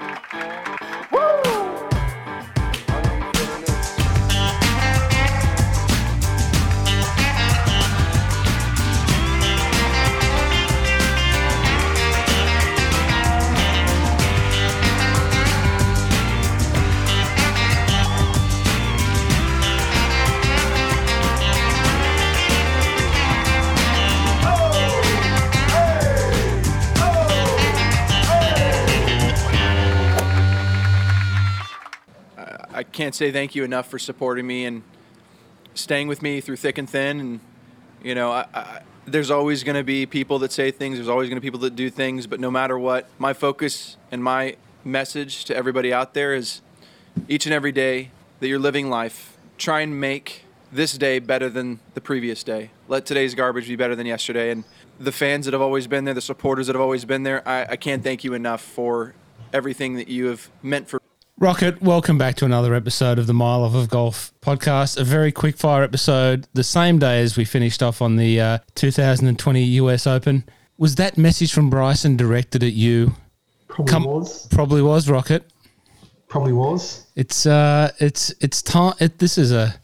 I can't say thank you enough for supporting me and staying with me through thick and thin. And you know, I, I, there's always going to be people that say things. There's always going to be people that do things. But no matter what, my focus and my message to everybody out there is each and every day that you're living life, try and make this day better than the previous day. Let today's garbage be better than yesterday. And the fans that have always been there, the supporters that have always been there, I, I can't thank you enough for everything that you have meant for Rocket, welcome back to another episode of the Mile Off of Golf podcast. A very quick fire episode, the same day as we finished off on the uh, 2020 US Open. Was that message from Bryson directed at you? Probably Come- was. Probably was, Rocket. Probably was. It's uh, it's it's time. It, this is a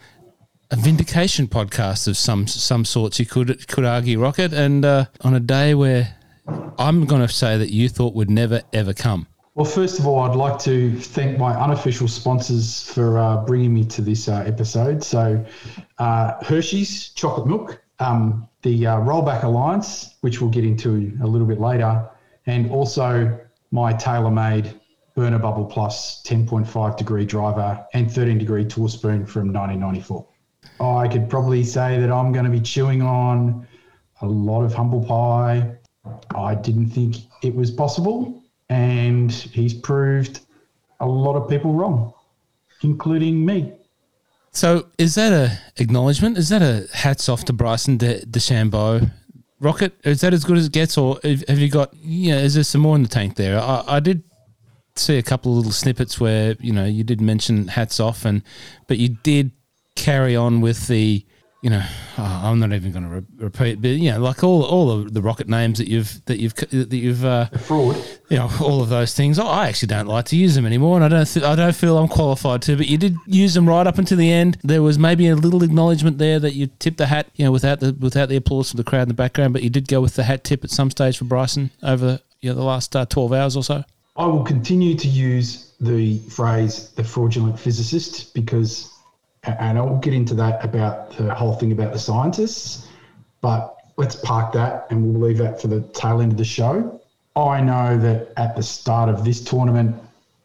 a vindication podcast of some some sorts. You could could argue, Rocket, and uh, on a day where I'm going to say that you thought would never ever come. Well, first of all, I'd like to thank my unofficial sponsors for uh, bringing me to this uh, episode. So, uh, Hershey's Chocolate Milk, um, the uh, Rollback Alliance, which we'll get into a little bit later, and also my TaylorMade Burner Bubble Plus 10.5 degree driver and 13 degree tool spoon from 1994. I could probably say that I'm going to be chewing on a lot of humble pie. I didn't think it was possible and he's proved a lot of people wrong, including me. So is that a acknowledgement? Is that a hats off to Bryson De- DeChambeau? Rocket, is that as good as it gets, or have you got? Yeah, is there some more in the tank there? I, I did see a couple of little snippets where you know you did mention hats off, and but you did carry on with the you know oh, I'm not even going to re- repeat, but you know like all all of the rocket names that you've that you've that you've uh, The fraud. you know all of those things. I- I actually don't like to use them anymore, and I don't th- I don't feel I'm qualified to. But you did use them right up until the end. There was maybe a little acknowledgement there that you tipped the hat, you know, without the without the applause from the crowd in the background. But you did go with the hat tip at some stage for Bryson over you know, the last uh, twelve hours or so. I will continue to use the phrase the fraudulent physicist because, and I will get into that about the whole thing about the scientists, but let's park that and we'll leave that for the tail end of the show. I know that at the start of this tournament,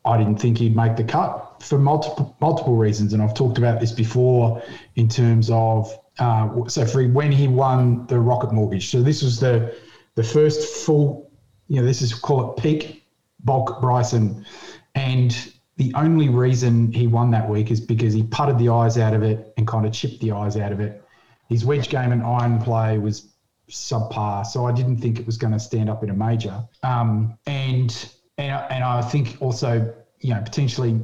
I didn't think he'd make the cut for multiple multiple reasons, and I've talked about this before in terms of uh, so for when he won the Rocket Mortgage. So this was the the first full, you know, this is call it peak bulk Bryson, and the only reason he won that week is because he putted the eyes out of it and kind of chipped the eyes out of it. His wedge game and iron play was subpar, so I didn't think it was going to stand up in a major. Um, and and and I think also you know potentially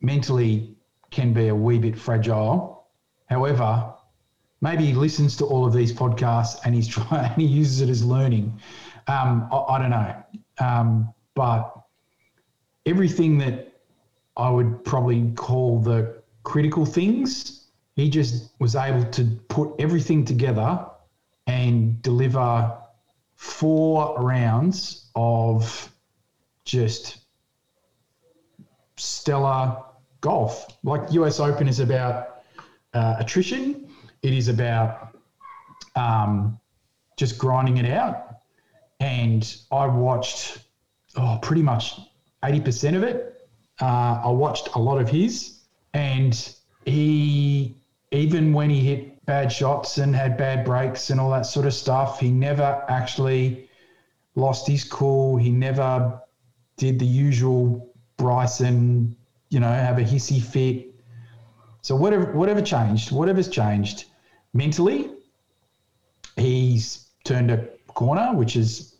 mentally can be a wee bit fragile. However, maybe he listens to all of these podcasts and he's trying and he uses it as learning. Um, I, I don't know, um, but everything that I would probably call the critical things, he just was able to put everything together and deliver four rounds of just stellar golf. Like US Open is about uh, attrition, it is about um, just grinding it out. And I watched oh, pretty much 80% of it. Uh, I watched a lot of his, and he, even when he hit bad shots and had bad breaks and all that sort of stuff, he never actually lost his cool. He never did the usual Bryson, you know, have a hissy fit. So whatever whatever changed, whatever's changed mentally, he's turned a corner, which is,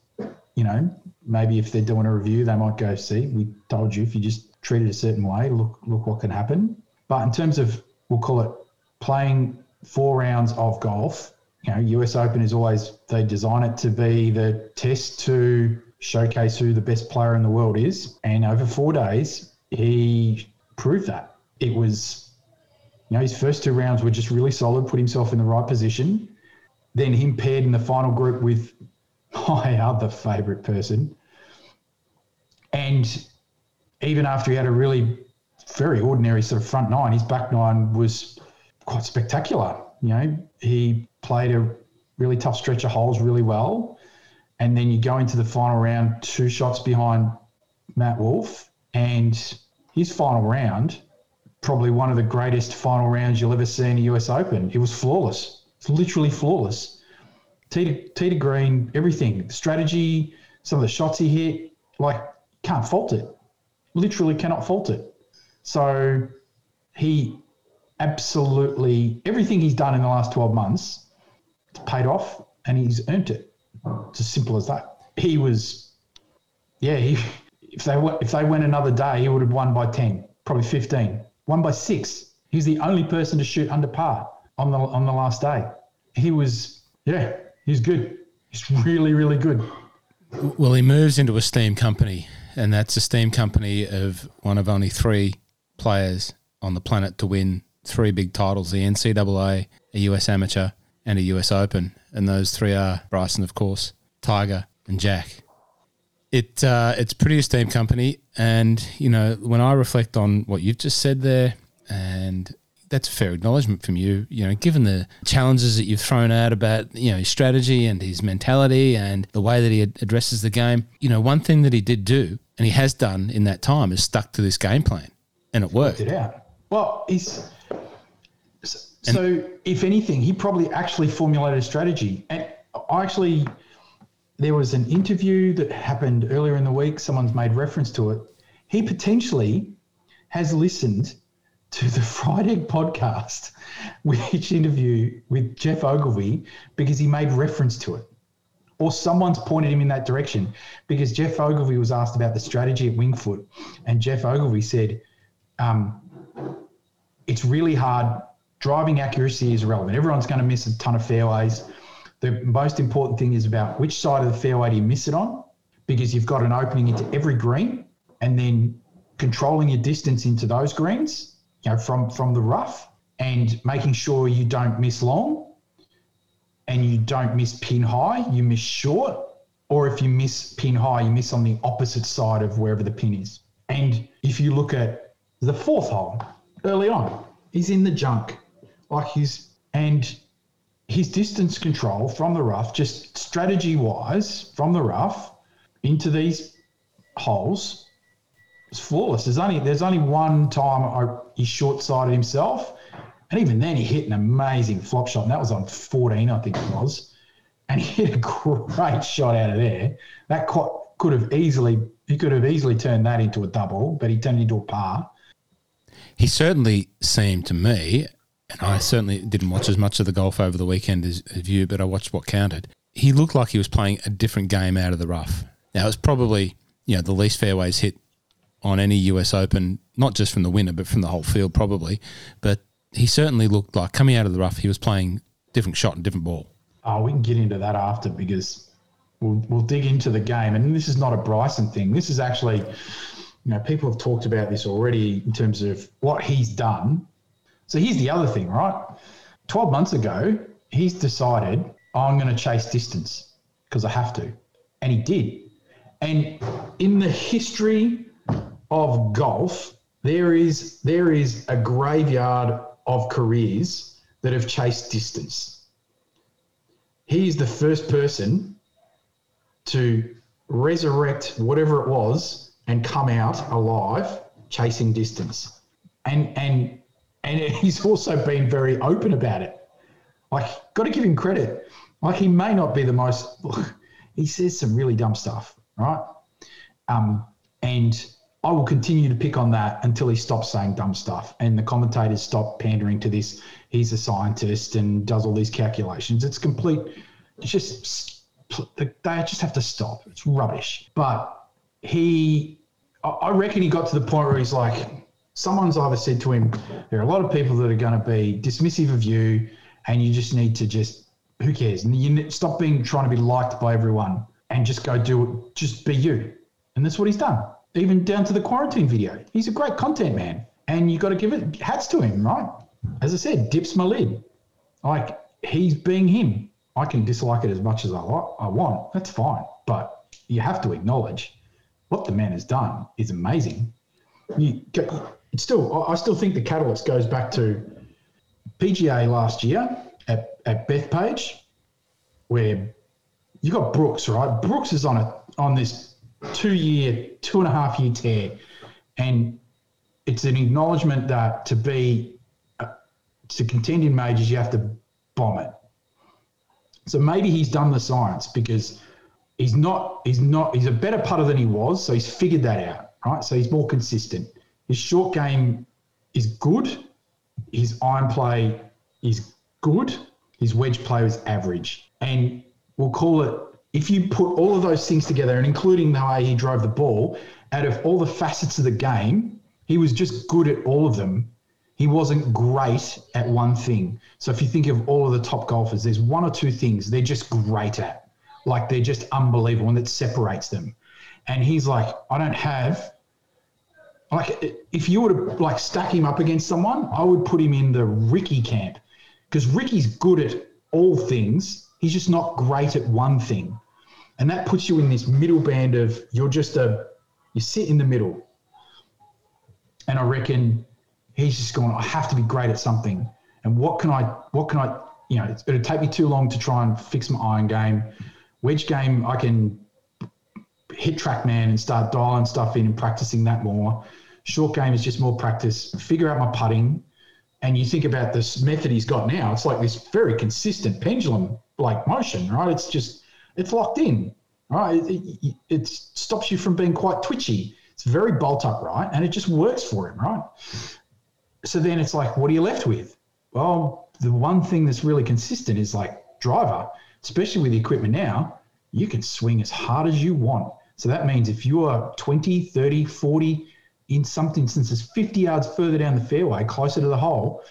you know, maybe if they're doing a review, they might go, see, we told you if you just treat it a certain way, look look what can happen. But in terms of we'll call it playing four rounds of golf, you know, US Open is always they design it to be the test to showcase who the best player in the world is. And over four days, he proved that. It was, you know, his first two rounds were just really solid, put himself in the right position. Then him paired in the final group with my other favourite person. And even after he had a really very ordinary sort of front nine, his back nine was quite spectacular. You know, he played a really tough stretch of holes really well. And then you go into the final round two shots behind Matt Wolff, And his final round, probably one of the greatest final rounds you'll ever see in a US Open. It was flawless. It's literally flawless. Tee to, tee to green, everything. Strategy, some of the shots he hit, like, can't fault it. Literally cannot fault it. So he absolutely, everything he's done in the last 12 months, it's paid off and he's earned it. It's as simple as that. He was, yeah, he, if they if they went another day, he would have won by 10, probably 15. Won by six. He's the only person to shoot under par on the on the last day. He was, yeah, he's good. He's really, really good. Well, he moves into a steam company, and that's a steam company of one of only three players on the planet to win three big titles the NCAA, a US Amateur, and a US Open. And those three are Bryson, of course, Tiger, and Jack. It, uh, it's pretty esteemed company. And, you know, when I reflect on what you've just said there, and that's a fair acknowledgement from you. You know, given the challenges that you've thrown out about you know his strategy and his mentality and the way that he addresses the game. You know, one thing that he did do and he has done in that time is stuck to this game plan, and it worked. It out. Well, he's so. And, if anything, he probably actually formulated a strategy, and I actually. There was an interview that happened earlier in the week. Someone's made reference to it. He potentially has listened to the Friday podcast, which interview with Geoff Ogilvy, because he made reference to it. Or someone's pointed him in that direction because Geoff Ogilvy was asked about the strategy at Winged Foot, and Geoff Ogilvy said, um, It's really hard. Driving accuracy is irrelevant. Everyone's going to miss a ton of fairways. The most important thing is about which side of the fairway do you miss it on, because you've got an opening into every green, and then controlling your distance into those greens you know, from from the rough and making sure you don't miss long and you don't miss pin high, you miss short, or if you miss pin high, you miss on the opposite side of wherever the pin is. And if you look at the fourth hole early on, he's in the junk, like he's and his distance control from the rough, just strategy wise, from the rough into these holes was flawless. There's only there's only one time I, he short sighted himself, and even then he hit an amazing flop shot, and that was on 14, I think it was, and he hit a great shot out of there. That could have easily he could have easily turned that into a double, but he turned it into a par. He certainly seemed to me, and I certainly didn't watch as much of the golf over the weekend as, as you, but I watched what counted. He looked like he was playing a different game out of the rough. Now it's probably you know the least fairways hit on any US Open, not just from the winner, but from the whole field probably. But he certainly looked like coming out of the rough, he was playing different shot and different ball. Oh, we can get into that after because we'll, we'll dig into the game. And this is not a Bryson thing. This is actually, you know, people have talked about this already in terms of what he's done. So here's the other thing, right? 12 months ago, he's decided, oh, I'm going to chase distance because I have to. And he did. And in the history of golf, there is there is a graveyard of careers that have chased distance. He is the first person to resurrect whatever it was and come out alive chasing distance. And and and he's also been very open about it. Like, got to give him credit. Like, he may not be the most. he says some really dumb stuff, right? Um, and I will continue to pick on that until he stops saying dumb stuff and the commentators stop pandering to this. He's a scientist and does all these calculations. It's complete. It's just they just have to stop. It's rubbish. But he, I reckon he got to the point where he's like, someone's either said to him, there are a lot of people that are going to be dismissive of you, and you just need to just who cares? And you stop being trying to be liked by everyone and just go do it, just be you. And that's what he's done. Even down to the quarantine video. He's a great content man. And you got to give it hats to him, right? As I said, dips my lid. Like he's being him. I can dislike it as much as I, like, I want. That's fine. But you have to acknowledge what the man has done is amazing. You, still, I still think the catalyst goes back to PGA last year at, at Bethpage, where you got Brooks, right? Brooks is on a on this two year, two and a half year tear, and it's an acknowledgement that to be uh, to contend in majors, you have to bomb it. So maybe he's done the science because he's not he's not he's a better putter than he was, so he's figured that out, right? So he's more consistent. His short game is good. His iron play is good. His wedge play is average. And we'll call it if you put all of those things together and including the way he drove the ball, out of all the facets of the game, he was just good at all of them. He wasn't great at one thing. So if you think of all of the top golfers, there's one or two things they're just great at. Like they're just unbelievable and that separates them. And he's like, I don't have like if you were to like stack him up against someone, I would put him in the Ricky camp because Ricky's good at all things. He's just not great at one thing, and that puts you in this middle band of you're just a you sit in the middle. And I reckon he's just going. I have to be great at something. And what can I? What can I? You know, it'll take me too long to try and fix my iron game. Wedge game, I can hit TrackMan and start dialing stuff in and practicing that more. Short game is just more practice. Figure out my putting, and you think about this method he's got now. It's like this very consistent pendulum like motion, right? It's just it's locked in, right? It, it, it stops you from being quite twitchy. It's very bolt upright, and it just works for him, right? So then it's like, what are you left with? Well, the one thing that's really consistent is like driver, especially with the equipment now. You can swing as hard as you want. So that means if you are 20, 30, 40, in some instances 50 yards further down the fairway, closer to the hole,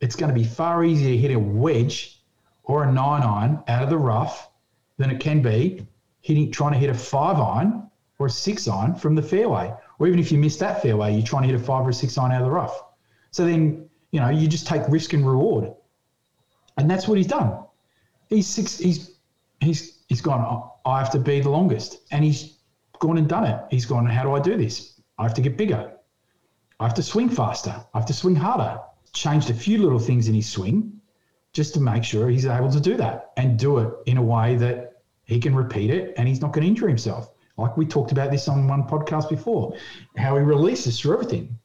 it's going to be far easier to hit a wedge or a nine iron out of the rough than it can be hitting trying to hit a five iron or a six iron from the fairway. Or even if you miss that fairway, you're trying to hit a five or a six iron out of the rough. So then, you know, you just take risk and reward. And that's what he's done. He's six he's he's he's gone, oh, I have to be the longest. And he's gone and done it. He's gone, how do I do this? I have to get bigger. I have to swing faster. I have to swing harder. Changed a few little things in his swing just to make sure he's able to do that and do it in a way that he can repeat it and he's not going to injure himself. Like we talked about this on one podcast before, how he releases through everything.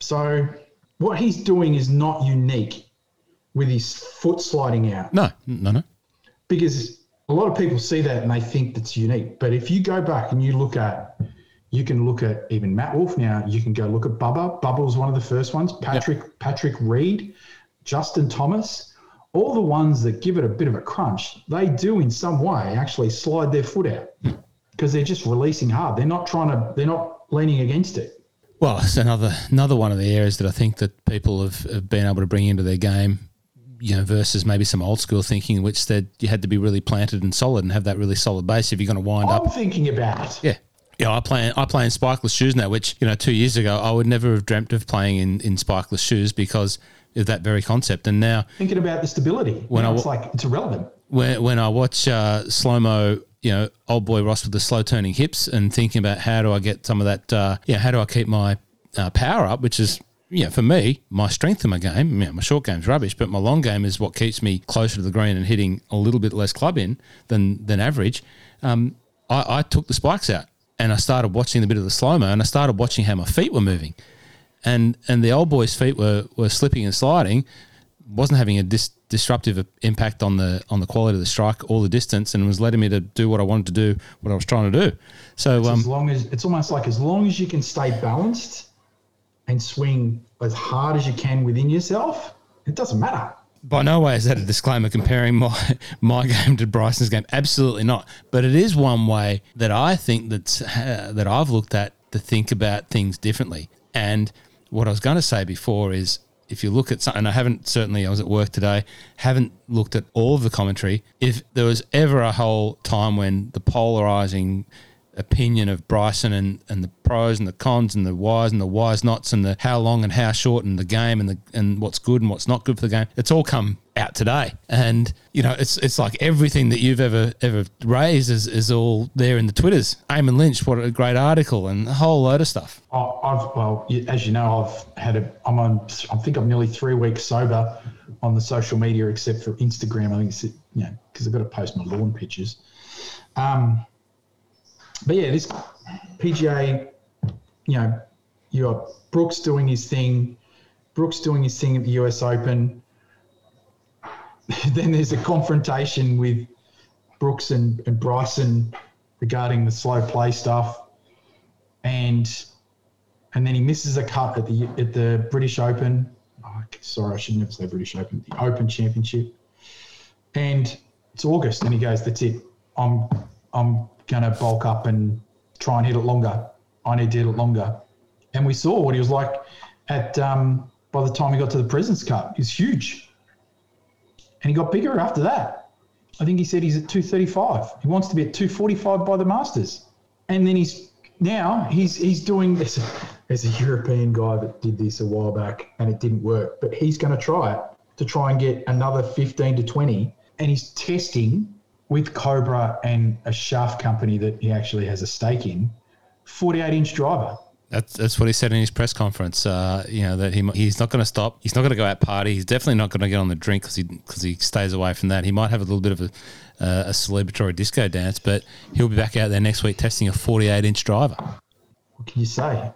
So what he's doing is not unique with his foot sliding out. No, no, no. Because a lot of people see that and they think that's unique. But if you go back and you look at you can look at even Matt Wolff now. You can go look at Bubba. Bubba was one of the first ones. Patrick yep. Patrick Reed, Justin Thomas, all the ones that give it a bit of a crunch. They do in some way actually slide their foot out because they're just releasing hard. They're not trying to. They're not leaning against it. Well, it's another another one of the areas that I think that people have, have been able to bring into their game you know, versus maybe some old school thinking, which said you had to be really planted and solid and have that really solid base if you're going to wind I'm up. I'm thinking about. it. Yeah, you know, I play I play in spikeless shoes now, which you know two years ago I would never have dreamt of playing in, in spikeless shoes because of that very concept. And now thinking about the stability, when I, it's like it's irrelevant. When when I watch uh, slow mo, you know, old boy Ross with the slow turning hips, and thinking about how do I get some of that, uh, yeah, how do I keep my uh, power up, which is yeah, for me, my strength in my game, Yeah, my short game's rubbish, but my long game is what keeps me closer to the green and hitting a little bit less club in than than average. Um, I, I, took the spikes out and I started watching the bit of the slow mo, and I started watching how my feet were moving, and and the old boy's feet were were slipping and sliding, wasn't having a dis- disruptive impact on the on the quality of the strike or the distance, and was letting me to do what I wanted to do, what I was trying to do. So um, as long as it's almost like as long as you can stay balanced and swing as hard as you can within yourself, it doesn't matter by no way is that a disclaimer comparing my my game to Bryson's game. Absolutely not. But it is one way that I think that uh, that I've looked at to think about things differently. And what I was going to say before is if you look at something, I haven't certainly, I was at work today, haven't looked at all of the commentary. If there was ever a whole time when the polarizing opinion of Bryson and, and the pros and the cons and the whys and the whys nots and the how long and how short and the game and the and what's good and what's not good for the game. It's all come out today. And, you know, it's it's like everything that you've ever ever raised is, is all there in the Twitters. Eamon Lynch, what a great article and a whole load of stuff. I- I've well, as you know, I've had a. I'm on. I think I'm nearly three weeks sober on the social media, except for Instagram. I think it's you know because I've got to post my lawn pictures. Um, but yeah, this PGA, you know, you got Brooks doing his thing, Brooks doing his thing at the US Open. then there's a confrontation with Brooks and, and Bryson regarding the slow play stuff, and and then he misses a cut at the at the British Open. Oh, sorry, I should never say British Open. The Open Championship, and it's August, and he goes, "That's it. I'm I'm gonna bulk up and try and hit it longer. I need to hit it longer." And we saw what he was like at um, by the time he got to the Presidents Cup. He's huge, and he got bigger after that. I think he said he's at 235. He wants to be at 245 by the Masters, and then he's now he's he's doing this. There's a European guy that did this a while back, and it didn't work. But he's going to try it to try and get another 15 to 20, and he's testing with Cobra and a shaft company that he actually has a stake in, 48 inch driver. That's that's what he said in his press conference. Uh, you know that he he's not going to stop. He's not going to go out party. He's definitely not going to get on the drink because he because he stays away from that. He might have a little bit of a uh, a celebratory disco dance, but he'll be back out there next week testing a 48 inch driver. What can you say?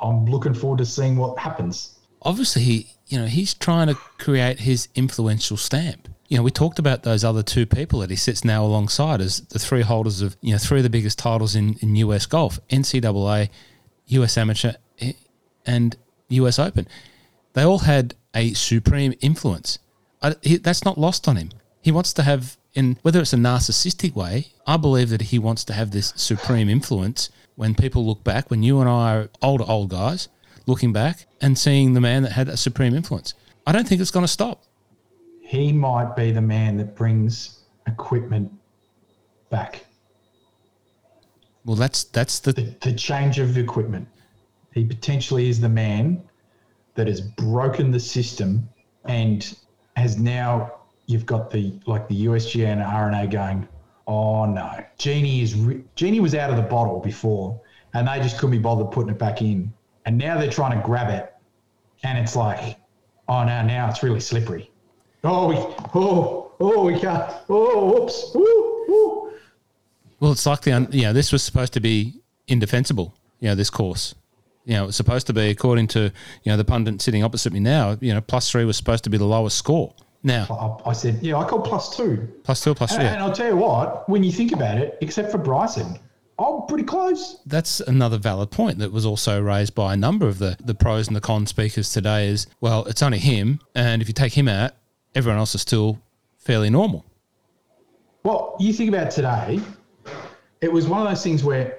I'm looking forward to seeing what happens. Obviously, he you know he's trying to create his influential stamp. You know, we talked about those other two people that he sits now alongside as the three holders of you know three of the biggest titles in in US golf: NCAA. US Amateur eh, and US Open. They all had a supreme influence. I, he, that's not lost on him. He wants to have, in whether it's a narcissistic way, I believe that he wants to have this supreme influence when people look back, when you and I are older, old guys looking back and seeing the man that had a supreme influence. I don't think it's going to stop. He might be the man that brings equipment back. Well, that's that's the the, the change of equipment. He potentially is the man that has broken the system and has now you've got the like the USGA and R&A going. Oh no, Genie is re- Genie was out of the bottle before, and they just couldn't be bothered putting it back in, and now they're trying to grab it, and it's like, oh no, now it's really slippery. Oh, we, oh, oh, we can't. Oh, oops. Woo, woo. Well, it's like the un- you know this was supposed to be indefensible. You know this course. You know it's supposed to be according to you know the pundit sitting opposite me now. You know plus three was supposed to be the lowest score. Now I, I said, yeah, I called plus two. plus two, plus And, three. and I'll tell you what, when you think about it, except for Bryson, I'm pretty close. That's another valid point that was also raised by a number of the the pros and the con speakers today. Is well, it's only him, and if you take him out, everyone else is still fairly normal. Well, you think about today, it was one of those things where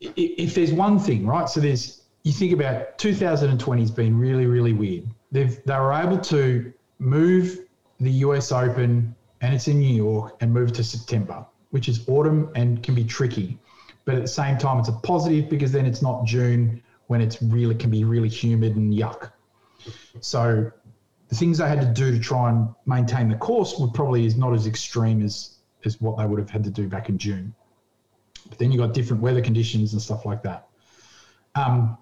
if there's one thing, right? So there's you think about 2020 has been really, really weird. They've they were able to move the US Open and it's in New York and move to September, which is autumn and can be tricky. But at the same time, it's a positive because then it's not June when it's really can be really humid and yuck. So the things they had to do to try and maintain the course would probably is not as extreme as as what they would have had to do back in June. But then you've got different weather conditions and stuff like that. Um,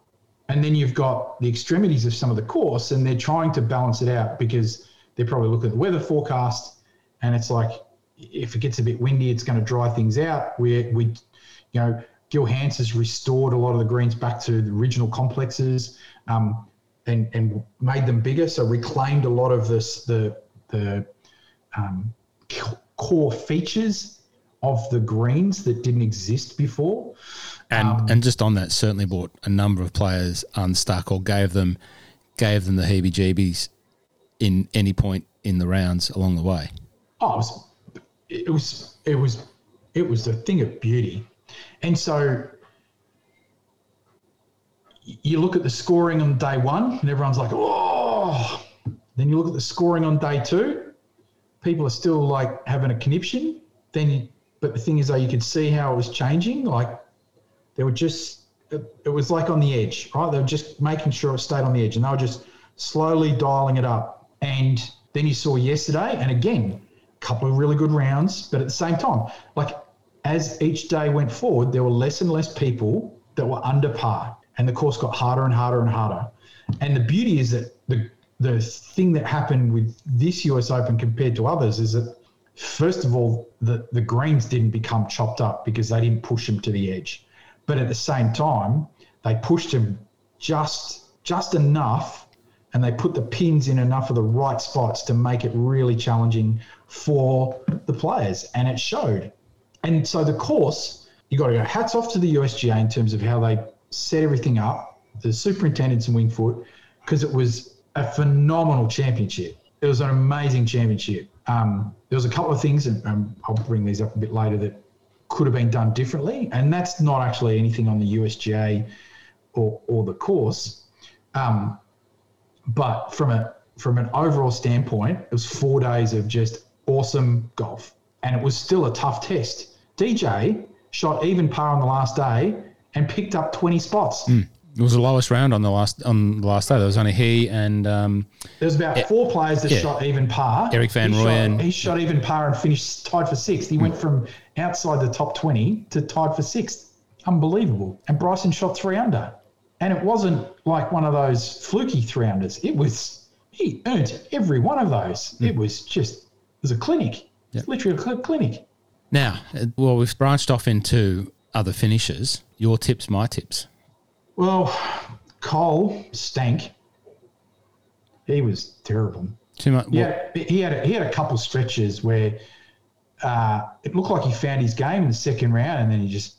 and then you've got the extremities of some of the course, and they're trying to balance it out because they're probably looking at the weather forecast, and it's like if it gets a bit windy, it's going to dry things out. We we, you know, Gil Hanse has restored a lot of the greens back to the original complexes. Um, and, and made them bigger. So reclaimed a lot of this the the um, core features of the greens that didn't exist before. And and just on that, certainly brought a number of players unstuck or gave them gave them the heebie-jeebies in any point in the rounds along the way. Oh, it was it was it was it was a thing of beauty, and so you look at the scoring on day one, and everyone's like, oh. Then you look at the scoring on day two, people are still like having a conniption. Then, you, but the thing is, though, you could see how it was changing. Like they were just, it, it was like on the edge, right? They were just making sure it stayed on the edge, and they were just slowly dialing it up. And then you saw yesterday, and again, a couple of really good rounds, but at the same time, like as each day went forward, there were less and less people that were under par, and the course got harder and harder and harder. And the beauty is that the the thing that happened with this US Open compared to others is that first of all, the the greens didn't become chopped up because they didn't push them to the edge, but at the same time, they pushed them just just enough, and they put the pins in enough of the right spots to make it really challenging for the players, and it showed. And so the course, you got to go hats off to the USGA in terms of how they set everything up, the superintendents in Winged Foot, because it was a phenomenal championship. It was an amazing championship. Um, there was a couple of things, and um, I'll bring these up a bit later, that could have been done differently. And that's not actually anything on the USGA or, or the course. Um, but from a from an overall standpoint, it was four days of just awesome golf, and it was still a tough test. DJ shot even par on the last day and picked up 20 spots. Mm. It was the lowest round on the last on the last day. There was only he and um, there was about four players that yeah. shot even par. Erik van he Rooyen. Shot, he shot even par and finished tied for sixth. He mm. went from outside the top 20 to tied for sixth. Unbelievable. And Bryson shot three under. And it wasn't like one of those fluky three unders. It was, he earned every one of those. Mm. It was just, it was a clinic. Yep. It's literally a clinic. Now, well, we've branched off into other finishes. Your tips, my tips. Well, Cole stank. He was terrible. Too much. Yeah, he had a, he had a couple stretches where uh, it looked like he found his game in the second round, and then he just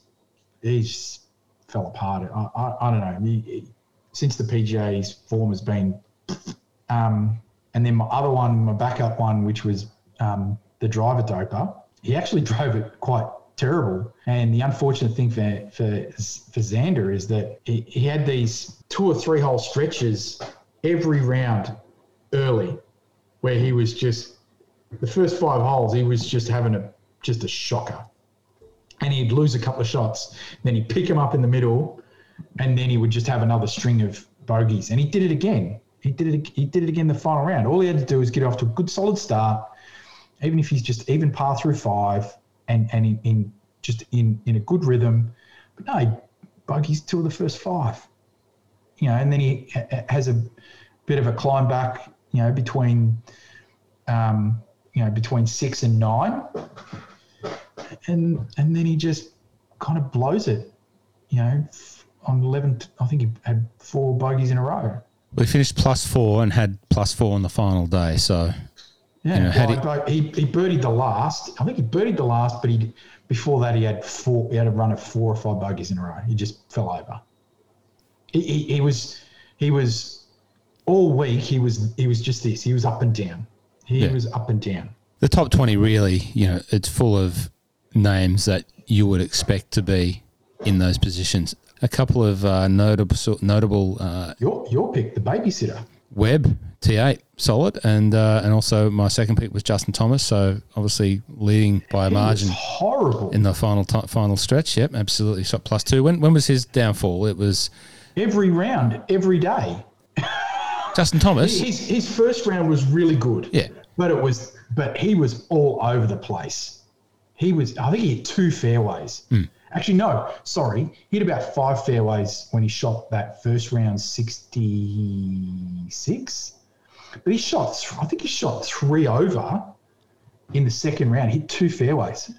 he just fell apart. I, I, I don't know. He, he, since the PGA's form has been, um, and then my other one, my backup one, which was um, the driver doper, he actually drove it quite terrible. And the unfortunate thing for for, for Xander is that he, he had these two or three hole stretches every round early, where he was just the first five holes he was just having a just a shocker, and he'd lose a couple of shots, then he'd pick him up in the middle, and then he would just have another string of bogeys, and he did it again. He did it. He did it again the final round. All he had to do was get off to a good solid start, even if he's just even par through five and and in, in just in in a good rhythm. But no, he bogeys two of the first five. You know, and then he has a bit of a climb back. You know, between um, you know between six and nine, and and then he just kind of blows it. You know, on eleven, I think he had four bogeys in a row. We finished plus four and had plus four on the final day, so yeah, you know, well, he, he, he birdied the last. I think he birdied the last, but he before that he had four. He had a run of four or five bogeys in a row. He just fell over. He, he, he was he was all week. He was he was just this. He was up and down. He yeah. was up and down. The top twenty really, you know, it's full of names that you would expect to be in those positions. A couple of uh, notable notable. Uh, your your pick, the babysitter. Webb T8 solid, and uh, and also my second pick was Justin Thomas. So obviously leading by a margin. horrible in the final t- final stretch. Yep, absolutely shot plus two. When when was his downfall? It was every round, every day. Justin Thomas. His his first round was really good. Yeah, but it was but he was all over the place. He was I think he had two fairways. Mm. Actually, no, sorry. He had about five fairways when he shot that first round 66. But he shot, I think he shot three over in the second round, hit two fairways.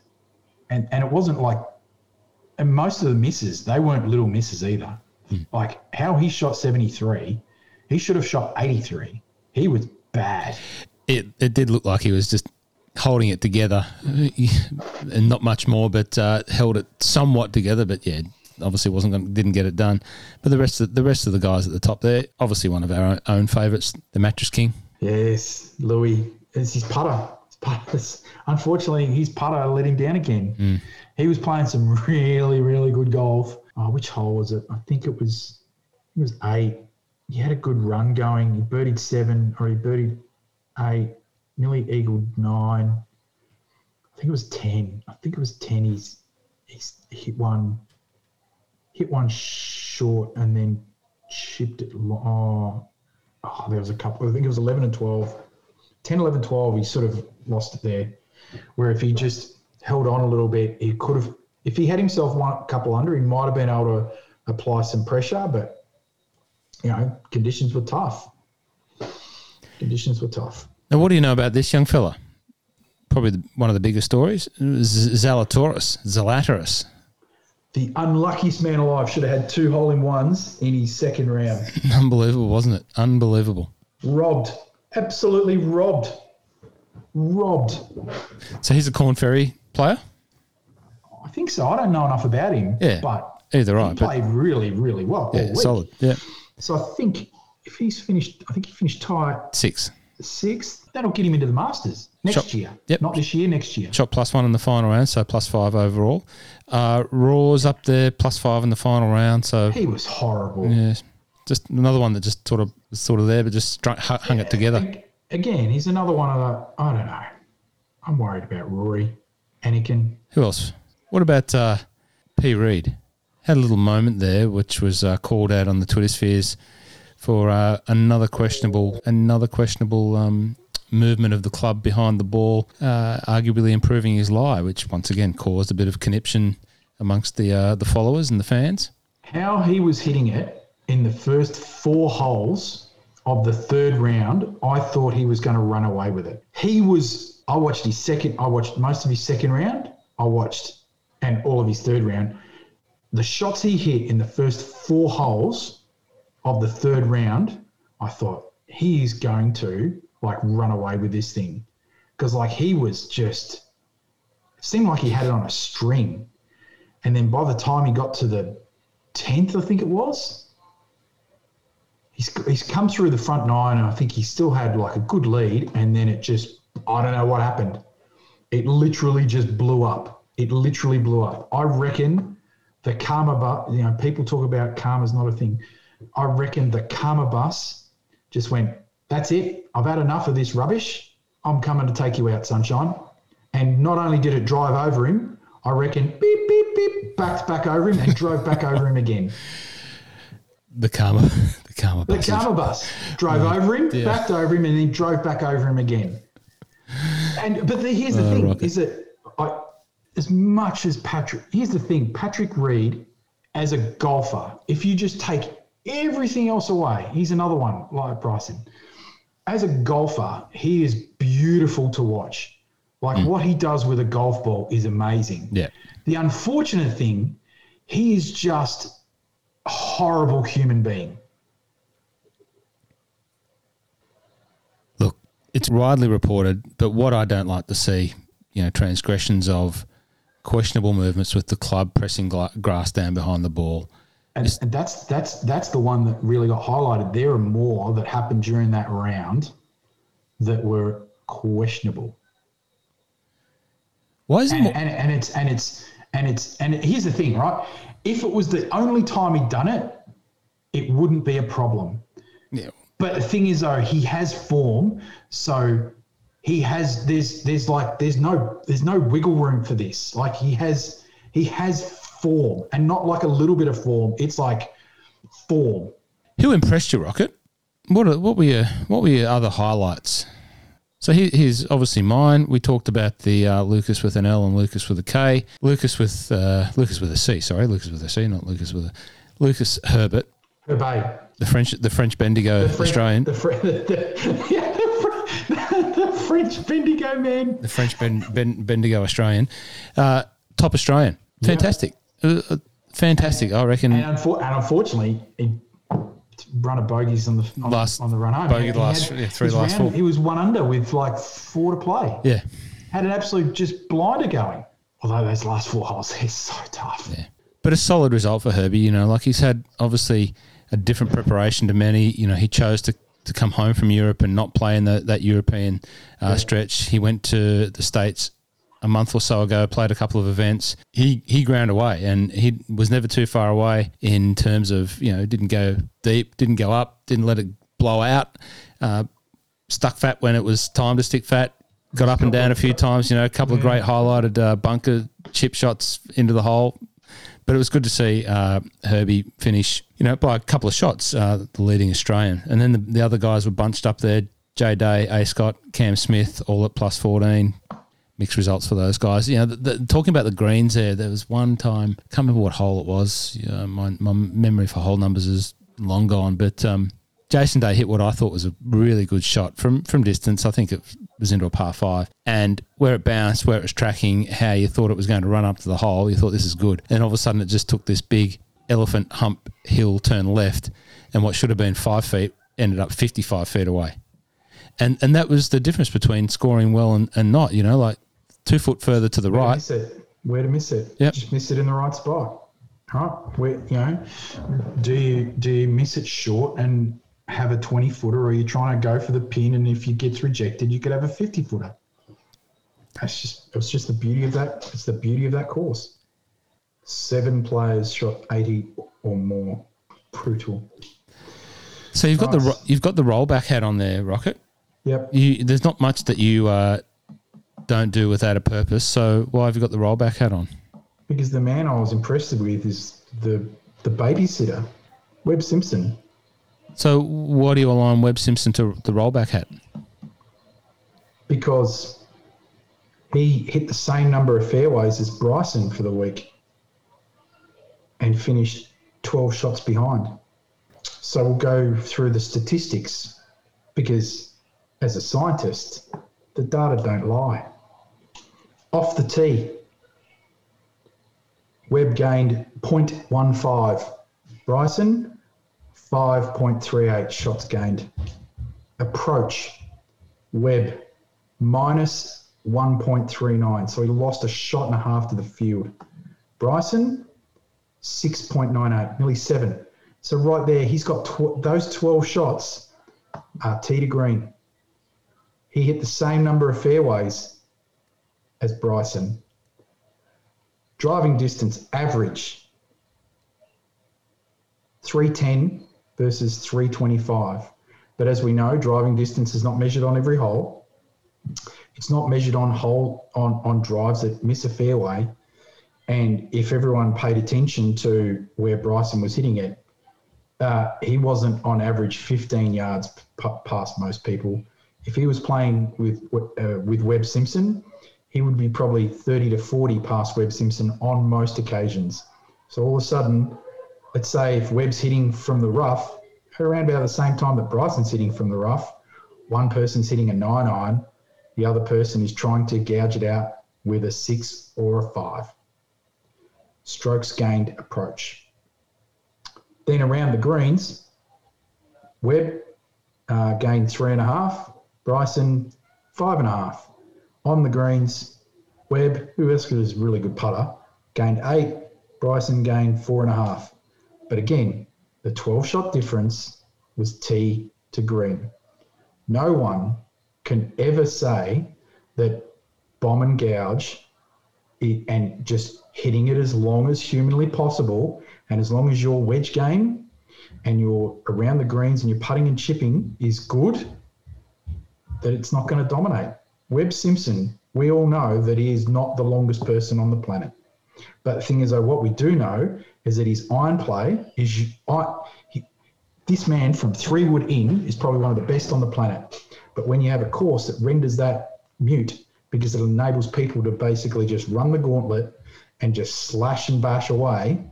And, and it wasn't like, and most of the misses, they weren't little misses either. Hmm. Like how he shot 73, he should have shot 83. He was bad. It, it did look like he was just holding it together, and not much more, but uh, held it somewhat together. But yeah, obviously wasn't going, didn't get it done. But the rest of the rest of the guys at the top there, obviously one of our own, own favourites, the Mattress King. Yes, Louis. It's his putter. It's unfortunately, his putter let him down again. Mm. He was playing some really, really good golf. Oh, which hole was it? I think it was. it was eight. He had a good run going. He birdied seven, or he birdied eight, nearly eagled nine. I think it was ten. I think it was ten. He's he's hit one, hit one short, and then chipped it. lo- Oh, oh, there was a couple. I think it was eleven and 12. 10, 11, 12. He sort of lost it there. Where if he just held on a little bit, he could have. If he had himself one couple under, he might have been able to apply some pressure. But you know, conditions were tough. Conditions were tough. Now, what do you know about this young fella? Probably the, one of the biggest stories. Z- Zalatoris, Zalatoris. The unluckiest man alive should have had two hole in ones in his second round. Unbelievable, wasn't it? Unbelievable. robbed, absolutely robbed, robbed. So he's a Korn Ferry player. I think so. I don't know enough about him. Yeah. but Either he right, but played really, really well. yeah, solid. Yeah, So I think if he's finished, I think he finished tied six. Six. That'll get him into the Masters next Shot- year. yep. Not this year, next year. Shot plus one in the final round, so plus five overall. Uh, Raw's up there, plus five in the final round. So He was horrible. yeah, just another one that just sort of was sort of there, but just stru- hu- hung it together. Again, he's another one of the. I don't know. I'm worried about Rory, Anakin. Who else? What about uh, P. Reed? Had a little moment there, which was uh, called out on the Twitter spheres for uh, another questionable, another questionable um, movement of the club behind the ball, uh, arguably improving his lie, which once again caused a bit of conniption amongst the uh, the followers and the fans. How he was hitting it in the first four holes of the third round, I thought he was going to run away with it. He was. I watched his second. I watched most of his second round. I watched and all of his third round. The shots he hit in the first four holes of the third round, I thought he is going to like run away with this thing because like he was just seemed like he had it on a string, and then by the time he got to the tenth, I think it was, he's he's come through the front nine, and I think he still had like a good lead, and then it just I don't know what happened. It literally just blew up. It literally blew up. I reckon the karma bus. You know, people talk about karma's not a thing. I reckon the karma bus just went. That's it. I've had enough of this rubbish. I'm coming to take you out, sunshine. And not only did it drive over him, I reckon beep beep beep backed back over him and drove back over him again. The karma, the karma. The buses. karma bus drove mm. over him, dear. backed over him, and then drove back over him again. And but the, here's the Oh, thing: rocket. is that I, as much as Patrick, here's the thing: Patrick Reed, as a golfer, if you just take everything else away, he's another one like Bryson. As a golfer, he is beautiful to watch. Like mm. what he does with a golf ball is amazing. Yeah. The unfortunate thing, he is just a horrible human being. Look, it's widely reported, but what I don't like to see, you know, transgressions of questionable movements with the club pressing grass down behind the ball. And, and that's that's that's the one that really got highlighted. There are more that happened during that round that were questionable. Why is it And, and, and it's and it's and it's and here's the thing, right? If it was the only time he'd done it, it wouldn't be a problem. Yeah. But the thing is, though, he has form, so he has there's there's like there's no there's no wiggle room for this. Like he has he has form, and not like a little bit of form. It's like form. Who impressed you, Rocket? What are, what were your what were your other highlights? So here, here's obviously mine. We talked about the uh, Lucas with an L and Lucas with a K. Lucas with uh, Lucas with a C. Sorry, Lucas with a C, not Lucas with a Lucas Herbert, Obey. the French the French Bendigo French- Australian, The, Fr- the, yeah, the, the French Bendigo man. the French ben, ben, Bendigo Australian, uh, top Australian, fantastic, uh, fantastic. I reckon. And, unfor- and unfortunately, he run of bogeys on the on, Last on the run home. bogey He last- had- yeah, three last round- four. He was one under with like four to play. yeah, Had an absolute just blinder going. Although those last four holes, they're so tough. Yeah. But a solid result for Herbie. You know, like he's had obviously a different preparation to many. You know, he chose to, to come home from Europe and not play in the, that European uh, stretch. He went to the States a month or so ago, played a couple of events. He he ground away, and he was never too far away in terms of you know didn't go deep, didn't go up, didn't let it blow out. Uh, stuck fat when it was time to stick fat. Got up and down a few times. You know, a couple of great highlighted uh, bunker chip shots into the hole. But it was good to see uh, Herbie finish, you know, by a couple of shots, uh, the leading Australian. And then the, the other guys were bunched up there. Jay Day, A. Scott, Cam Smith, all at plus 14 mixed results for those guys. You know, the, the, talking about the greens there, there was one time, can't remember what hole it was. my, my memory for hole numbers is long gone, but um, Jason Day hit what I thought was a really good shot from from distance. I think it was into a par five, and where it bounced, where it was tracking, how you thought it was going to run up to the hole, you thought this is good, and all of a sudden it just took this big elephant hump hill turn left, and what should have been five feet ended up fifty five feet away, and and that was the difference between scoring well and, and not. You know, like two foot further to the Where right. To miss it. Where to miss it? Yep. Just miss it in the right spot. Right? Where you know, do you do you miss it short and have a 20 footer or you're trying to go for the pin and if it gets rejected you could have a 50 footer that's just it's just the beauty of that it's the beauty of that course seven players shot 80 or more brutal So you've got the you've got the rollback hat on there, Rocket. yep You, there's not much that you uh, don't do without a purpose. So why have you got the rollback hat on? because the man i was impressed with is the the babysitter webb simpson So why do you align Webb Simpson to the rollback hat? because he hit the same number of fairways as Bryson for the week and finished 12 shots behind. So we'll go through the statistics because as a scientist, the data don't lie. Off the tee, Webb gained 0.15. Bryson, 5.38 shots gained. Approach, Webb, minus 1.39. So he lost a shot and a half to the field. Bryson, 6.98, nearly seven. So right there, he's got tw- those 12 shots are tee to green. He hit the same number of fairways as Bryson. Driving distance average 310 versus 325. But as we know, driving distance is not measured on every hole. It's not measured on hole on, on drives that miss a fairway. And if everyone paid attention to where Bryson was hitting it, uh, he wasn't on average 15 yards p- past most people. If he was playing with uh, with Webb Simpson, he would be probably 30 to 40 past Webb Simpson on most occasions. So all of a sudden, let's say if Webb's hitting from the rough, around about the same time that Bryson's hitting from the rough, one person's hitting a nine iron, the other person is trying to gouge it out with a six or a five. Strokes gained approach. Then around the greens, Webb uh, gained three and a half, Bryson five and a half. On the greens, Webb, who else is a really good putter, gained eight, Bryson gained four and a half. But again, the 12 shot difference was tee to green. No one can ever say that bomb and gouge it, and just hitting it as long as humanly possible and as long as your wedge game and you're around the greens and your putting and chipping is good, that it's not going to dominate. Webb Simpson, we all know that he is not the longest person on the planet. But the thing is, though, what we do know is that his iron play is I, he, this man from three wood Inn is probably one of the best on the planet. But when you have a course that renders that mute because it enables people to basically just run the gauntlet and just slash and bash away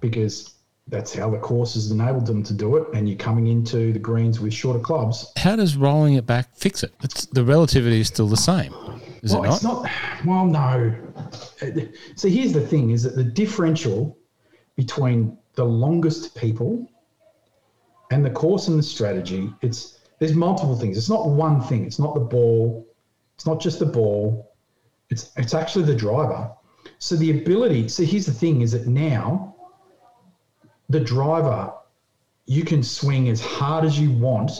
because that's how the course has enabled them to do it. And you're coming into the greens with shorter clubs. How does rolling it back fix it? It's, the relativity is still the same, is well, it not? it's not. Well, no. So here's the thing: is that the differential between the longest people and the course and the strategy, it's there's multiple things. It's not one thing. It's not the ball. It's not just the ball. It's it's actually the driver. So the ability. So here's the thing: is that now the driver, you can swing as hard as you want,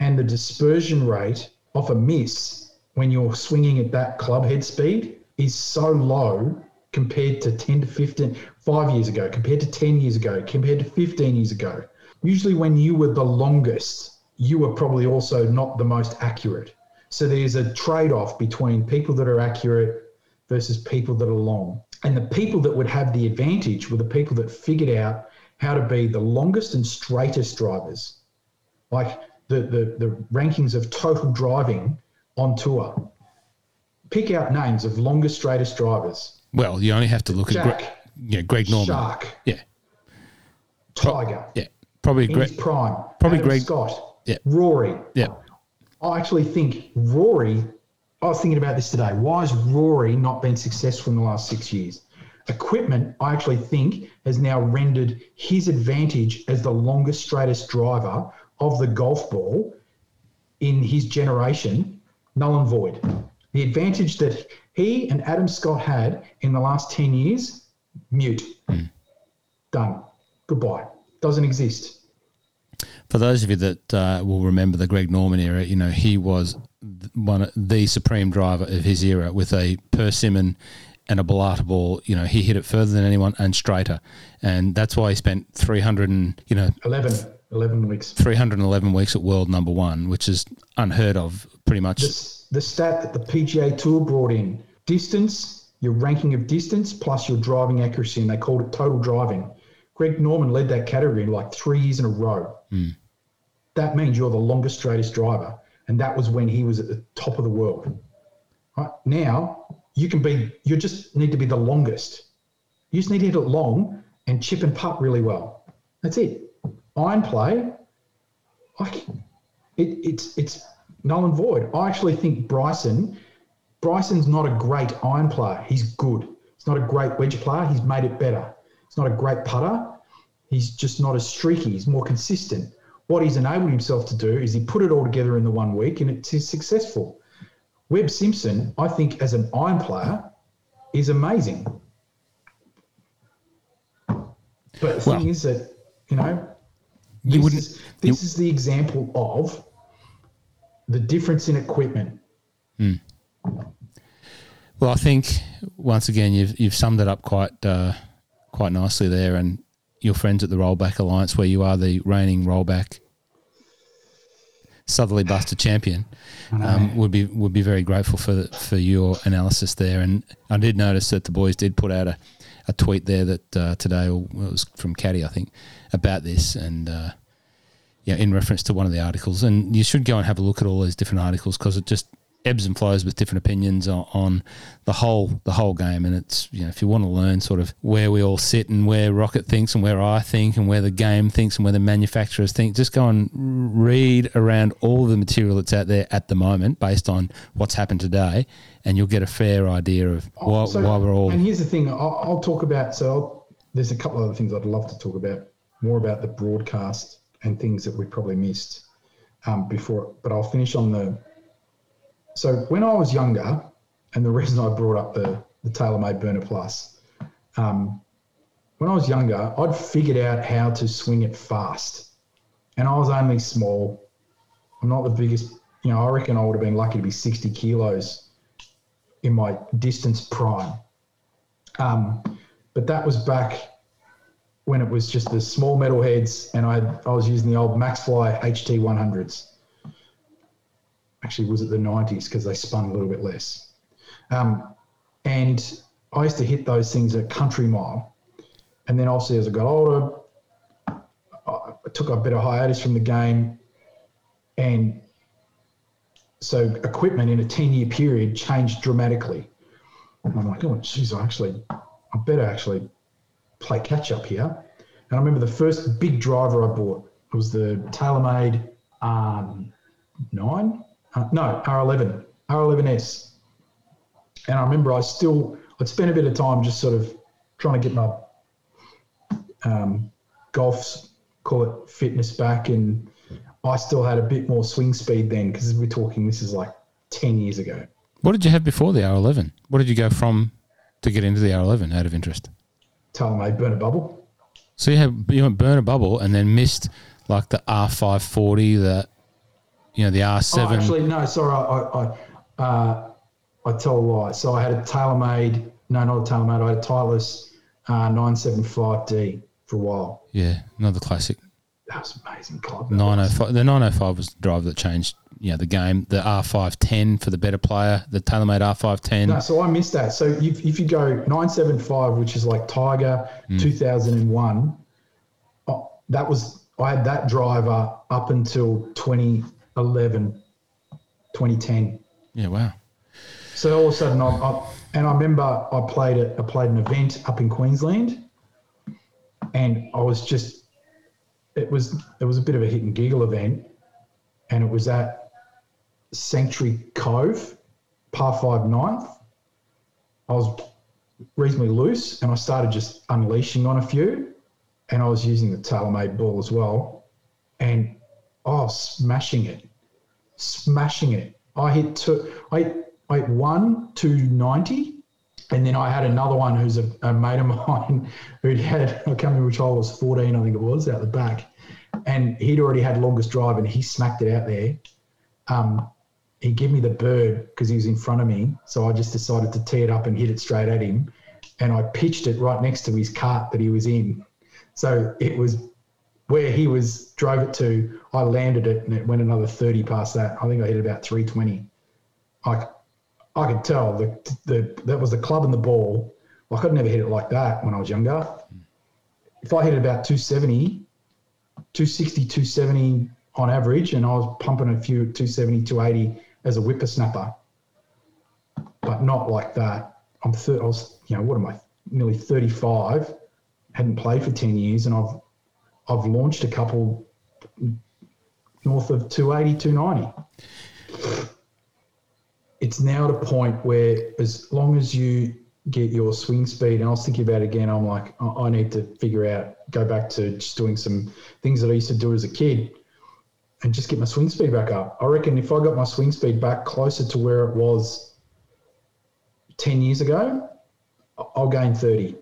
and the dispersion rate off a miss when you're swinging at that club head speed is so low compared to 10 to 15, five years ago, compared to 10 years ago, compared to 15 years ago. Usually, when you were the longest, you were probably also not the most accurate. So there's a trade off between people that are accurate versus people that are long. And the people that would have the advantage were the people that figured out how to be the longest and straightest drivers. Like the, the, the rankings of total driving on tour. Pick out names of longest, straightest drivers. Well, you only have to look Jack, at Gre- yeah, Greg Norman. Shark, Yeah, Tiger, yeah, probably Greg. prime. probably Adam Greg- Scott, Yeah. Rory. Yeah, I actually think Rory. I was thinking about this today. Why has Rory not been successful in the last six years? Equipment, I actually think, has now rendered his advantage as the longest, straightest driver of the golf ball in his generation null and void. The advantage that he and Adam Scott had in the last 10 years, mute. Done. Goodbye. Doesn't exist. for those of you that uh, will remember the Greg Norman era, you know he was one of the supreme driver of his era with a persimmon and a Balata ball. You know he hit it further than anyone and straighter, and that's why he spent three hundred and you know 11, 11 weeks. 311 weeks at world number one, which is unheard of pretty much. the, the stat that the PGA Tour brought in distance, your ranking of distance plus your driving accuracy, and they called it total driving. Greg Norman led that category like three years in a row. Hmm. That means you're the longest, straightest driver. And that was when he was at the top of the world. Right? Now, you can be, you just need to be the longest. You just need to hit it long and chip and putt really well. That's it. Iron play, like it, it's it's null and void. I actually think Bryson, Bryson's not a great iron player. He's good. He's not a great wedge player. He's made it better. He's not a great putter. He's just not as streaky. He's more consistent. What he's enabled himself to do is he put it all together in the one week and it's successful. Webb Simpson, I think, as an iron player, is amazing. But the Well- thing is that, you know, You this wouldn't- is, this is the example of the difference in equipment. Well, I think once again you've you've summed it up quite uh, quite nicely there, and your friends at the Rollback Alliance, where you are the reigning rollback southerly buster champion, um, would be would be very grateful for for your analysis there. And I did notice that the boys did put out a, a tweet there that uh, today, or it was from Caddy, I think, about this, and uh, yeah, in reference to one of the articles. And you should go and have a look at all those different articles because it just ebbs and flows with different opinions on, on the whole the whole game. And it's you know if you want to learn sort of where we all sit and where Rocket thinks and where I think and where the game thinks and where the manufacturers think, just go and read around all the material that's out there at the moment based on what's happened today, and you'll get a fair idea of why, So- why we're all. And here's the thing I'll, I'll talk about. So I'll, there's a couple of other things I'd love to talk about, more about the broadcast and things that we probably missed um, before. But I'll finish on the. So when I was younger, and the reason I brought up the the TaylorMade Burner Plus, um, when I was younger, I'd figured out how to swing it fast, and I was only small. I'm not the biggest. You know, I reckon I would have been lucky to be 60 kilos in my distance prime. Um, but that was back when it was just the small metal heads, and I I was using the old Maxfli HT 100s. Actually, was it the 90s because they spun a little bit less. Um, and I used to hit those things at country mile, and then obviously as I got older, I took a bit of hiatus from the game, and so equipment in a 10 year period changed dramatically. And I'm like, oh, geez, I actually, I better actually play catch up here. And I remember the first big driver I bought was the TaylorMade um, 9, uh, no, R11, R11S. And I remember I still, I'd spent a bit of time just sort of trying to get my um, golf's, call it fitness back. And I still had a bit more swing speed then because we're talking, this is like 10 years ago. what did you have before the R11? What did you go from to get into the R11 out of interest? TaylorMade Burner Bubble. So you had you went Burner Bubble and then missed like the R five forty, the you know the R Oh, seven. actually, no, sorry. I, I, I, uh, I tell a lie. So I had a TaylorMade, no, not a TaylorMade, I had a Titleist uh, 975D for a while. Yeah, another classic. That was amazing club. that Nine oh was. The nine oh five was the drive that changed. You know, the game. The R five ten for the better player. The TaylorMade R five ten. No, so I missed that. So if, if you go 975, which is like Tiger, 2001, oh, that was, I had that driver up until 2011, 2010. Yeah. Wow. So all of a sudden, I, I and I remember I played it. I played an event up in Queensland, and I was just, it was it was a bit of a hit and giggle event, and it was at Sanctuary Cove, par five ninth. I was reasonably loose, and I started just unleashing on a few, and I was using the TaylorMade ball as well, and Was smashing it, smashing it. I hit two. I I hit one two ninety, and then I had another one who's a, a mate of mine who'd had I can't remember which hole was fourteen, I think it was out the back, and he'd already had longest drive, and he smacked it out there. Um, he gave me the bird because he was in front of me, so I just decided to tee it up and hit it straight at him, and I pitched it right next to his cart that he was in. So it was where he was drove it to. I landed it and it went another thirty past that. I think I hit about three twenty. I I could tell the the that was the club and the ball. Like I'd never hit it like that when I was younger. If I hit it about 270, 260, 270 on average, and I was pumping a few 270, 280 as a whippersnapper, but not like that. I'm thir- I was, you know, what am I? Nearly 35. Hadn't played for 10 years, and I've I've launched a couple north of 280, 290. It's now at a point where, as long as you get your swing speed, and I was thinking about it again, I'm like, I need to figure out, go back to just doing some things that I used to do as a kid and just get my swing speed back up. I reckon if I got my swing speed back closer to where it was 10 years ago, I'll gain 30.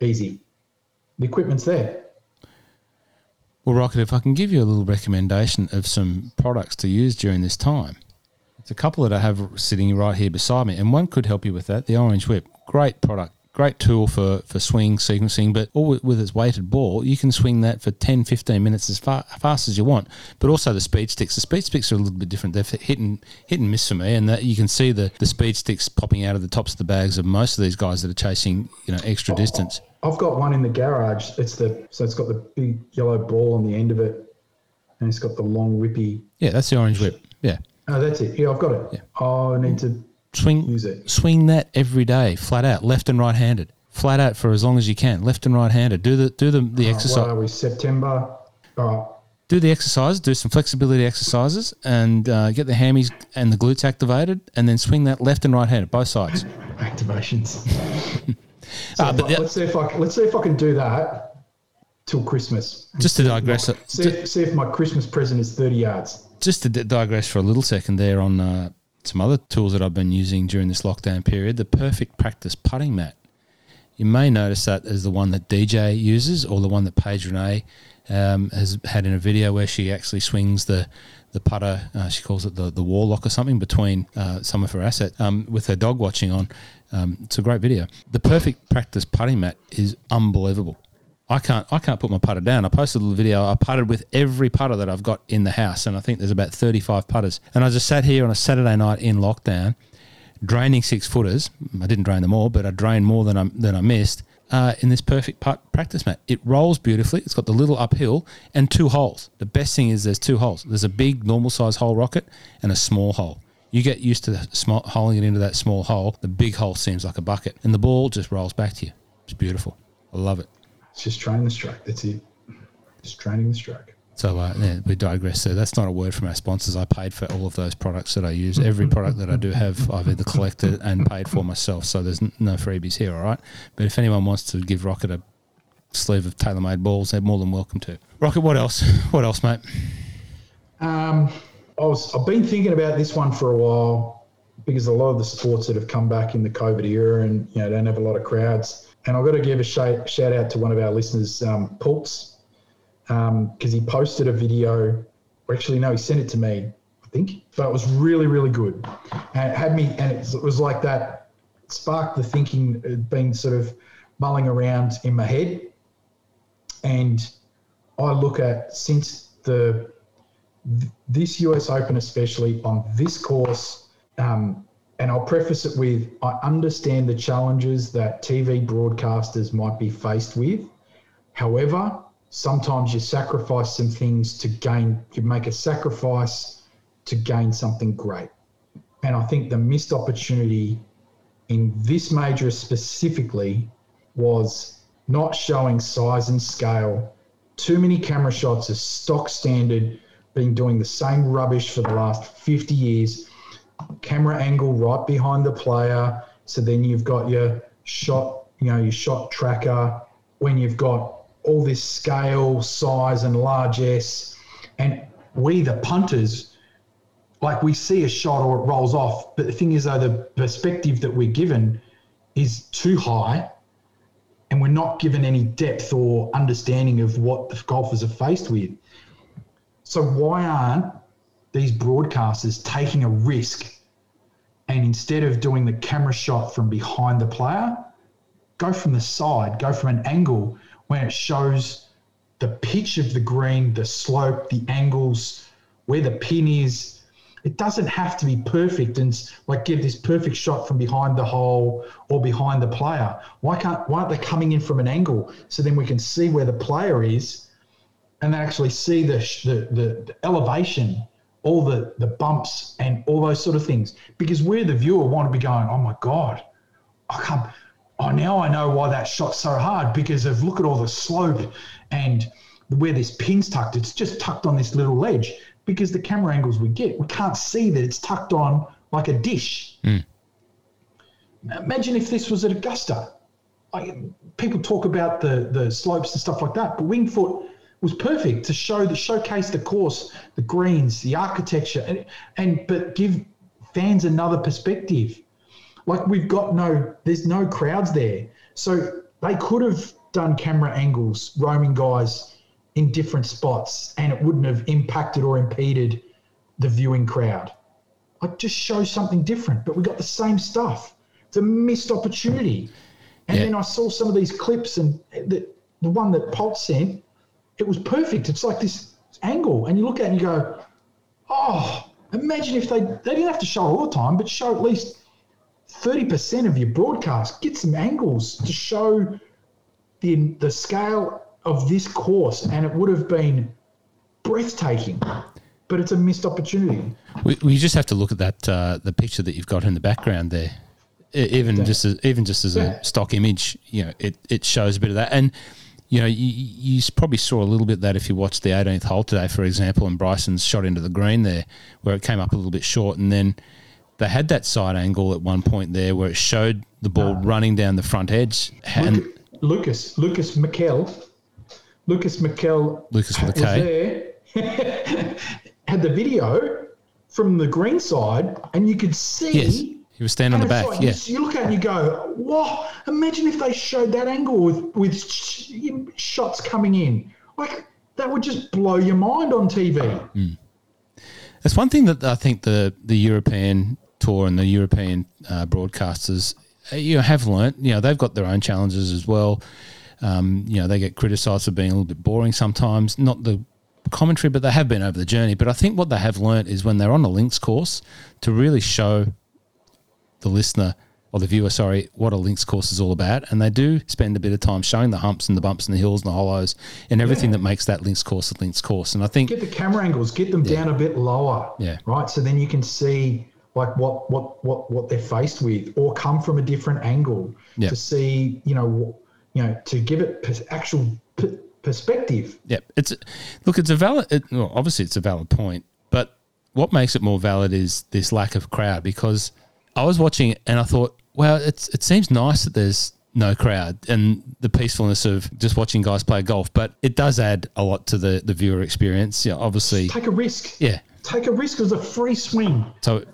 Easy. The equipment's there. Well, Rocket, if I can give you a little recommendation of some products to use during this time, it's a couple that I have sitting right here beside me, and one could help you with that. The Orange Whip, great product, great tool for, for swing sequencing, but all with, with its weighted ball, you can swing that for 10, 15 minutes as far, fast as you want. But also the speed sticks. The speed sticks are a little bit different. They're hit and, hit and miss for me, and that you can see the, the speed sticks popping out of the tops of the bags of most of these guys that are chasing you know extra distance. I've got one in the garage. It's the so it's got the big yellow ball on the end of it, and it's got the long whippy. Yeah, that's the Orange Whip. Yeah. Oh, that's it. Yeah, I've got it. Oh, I need to Swing use it. swing that every day, flat out, left and right handed, flat out for as long as you can, left and right handed. Do the do the the Uh, exercise. what are we? September. Right. Do the exercise. Do some flexibility exercises, and uh, get the hammies and the glutes activated, and then swing that left and right handed, both sides. Activations. So if but the- let's see if I let's see if I can do that till Christmas. Just to digress, See if, see if my Christmas present is thirty yards. just to digress for a little second there on uh, some other tools that I've been using during this lockdown period. The Perfect Practice putting mat. You may notice that as the one that DJ uses, or the one that Paige Renee um, has had in a video where she actually swings the the putter. Uh, she calls it the the warlock or something between uh, some of her assets um, with her dog watching on. Um, it's a great video. The Perfect Practice putting mat is unbelievable. I can't I can't put my putter down. I posted a little video. I putted with every putter that I've got in the house, and I think there's about 35 putters. And I just sat here on a Saturday night in lockdown, draining six footers. I didn't drain them all, but I drained more than I than I missed. Uh, in this perfect putt practice mat, it rolls beautifully. It's got the little uphill and two holes. The best thing is there's two holes. There's a big normal size hole rocket and a small hole. You get used to the small, holing it into that small hole. The big hole seems like a bucket, and the ball just rolls back to you. It's beautiful. I love it. It's just training the stroke. That's it. Just training the stroke. So uh, yeah, we digress there. That's not a word from our sponsors. I paid for all of those products that I use. Every product that I do have, I've either collected and paid for myself. So there's no freebies here, all right? But if anyone wants to give Rocket a sleeve of TaylorMade balls, they're more than welcome to. Rocket, what else? What else, mate? Um, I was, I've been thinking about this one for a while because a lot of the sports that have come back in the COVID era and you know don't have a lot of crowds. And I've got to give a shout, shout out to one of our listeners, um, because he posted a video. Actually, no, he sent it to me. I think, but it was really, really good. And it had me, and it was like that sparked the thinking, uh, being sort of mulling around in my head. And I look at since the this US Open, especially on this course, um, and I'll preface it with I understand the challenges that TV broadcasters might be faced with. However, sometimes you sacrifice some things to gain, you make a sacrifice to gain something great. And I think the missed opportunity in this major specifically was not showing size and scale. Too many camera shots as stock standard, been doing the same rubbish for the last 50 years. Camera angle right behind the player. So then you've got your shot, you know, your shot tracker. When you've got all this scale, size, and largesse, and we, the punters, like we see a shot or it rolls off. But the thing is, though, the perspective that we're given is too high and we're not given any depth or understanding of what the golfers are faced with. So why aren't these broadcasters taking a risk and instead of doing the camera shot from behind the player, go from the side, go from an angle where it shows the pitch of the green, the slope, the angles, where the pin is, it doesn't have to be perfect and like give this perfect shot from behind the hole or behind the player. Why can't why aren't they coming in from an angle so then we can see where the player is and actually see the the, the, the elevation, all the the bumps and all those sort of things. Because we're the viewer want to be going, oh my god, I can't. Oh, now I know why that shot's so hard because of look at all the slope and where this pin's tucked. It's just tucked on this little ledge because the camera angles we get, we can't see that it's tucked on like a dish. Mm. Imagine if this was at Augusta. Like people talk about the the slopes and stuff like that, but Winged Foot was perfect to show the showcase the course, the greens, the architecture, and and but give fans another perspective. Like we've got no, there's no crowds there, so they could have done camera angles, roaming guys in different spots and it wouldn't have impacted or impeded the viewing crowd. Like just show something different, but we got the same stuff. It's a missed opportunity. And yeah. then I saw some of these clips and the, the one that Pultz sent, it was perfect. It's like this angle. And you look at it and you go, oh, imagine if they, they didn't have to show all the time, but show at least 30% of your broadcast. Get some angles to show the, the scale of this course, and it would have been breathtaking. But it's a missed opportunity. We, we just have to look at that uh, the picture that you've got in the background there. Even just as, even just as a stock image, you know, it, it shows a bit of that. And you know, you, you probably saw a little bit that if you watched the 18th hole today, for example, and Bryson's shot into the green there, where it came up a little bit short, and then they had that side angle at one point there where it showed the ball uh, running down the front edge. And Lucas, Lucas McKell Lucas McKell Lucas was there, had the video from the green side, and you could see. Yes. He was standing on the back. Like, yeah. You, you, look at it and you go, "Wow! Imagine if they showed that angle with with sh- shots coming in. Like that would just blow your mind on TV." Mm. That's one thing that I think the the European tour and the European uh, broadcasters uh, you know, have learnt. You know, they've got their own challenges as well. Um, you know, they get criticised for being a little bit boring sometimes. Not the commentary, but they have been over the journey. But I think what they have learnt is when they're on a links course to really show the listener or the viewer, sorry, what a links course is all about. And they do spend a bit of time showing the humps and the bumps and the hills and the hollows and everything yeah. that makes that links course a links course. And I think get the camera angles, get them yeah. down a bit lower. Yeah. Right. So then you can see like what what what what they're faced with, or come from a different angle yeah. to see, you know, you know, to give it actual p- perspective. Yeah, it's look, it's a valid. It, well, obviously, it's a valid point, but what makes it more valid is this lack of crowd. Because I was watching and I thought, well, it's it seems nice that there's no crowd and the peacefulness of just watching guys play golf, but it does add a lot to the the viewer experience. Yeah, obviously, take a risk. Yeah, take a risk as a free swing. So,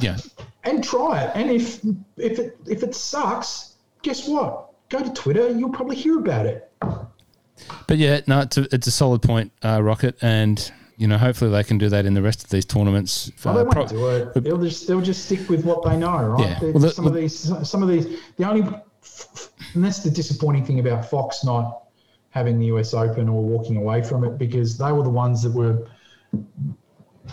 yeah, and try it. And if if it if it sucks, guess what? go to Twitter, you'll probably hear about it. But yeah, no, it's a, it's a solid point, uh, Rocket. And you know, hopefully they can do that in the rest of these tournaments. Well, they Uh, won't pro- do it. They'll just they'll just stick with what they know, right? Yeah. Well, some of these some of these the only and that's the disappointing thing about Fox not having the US Open or walking away from it because they were the ones that were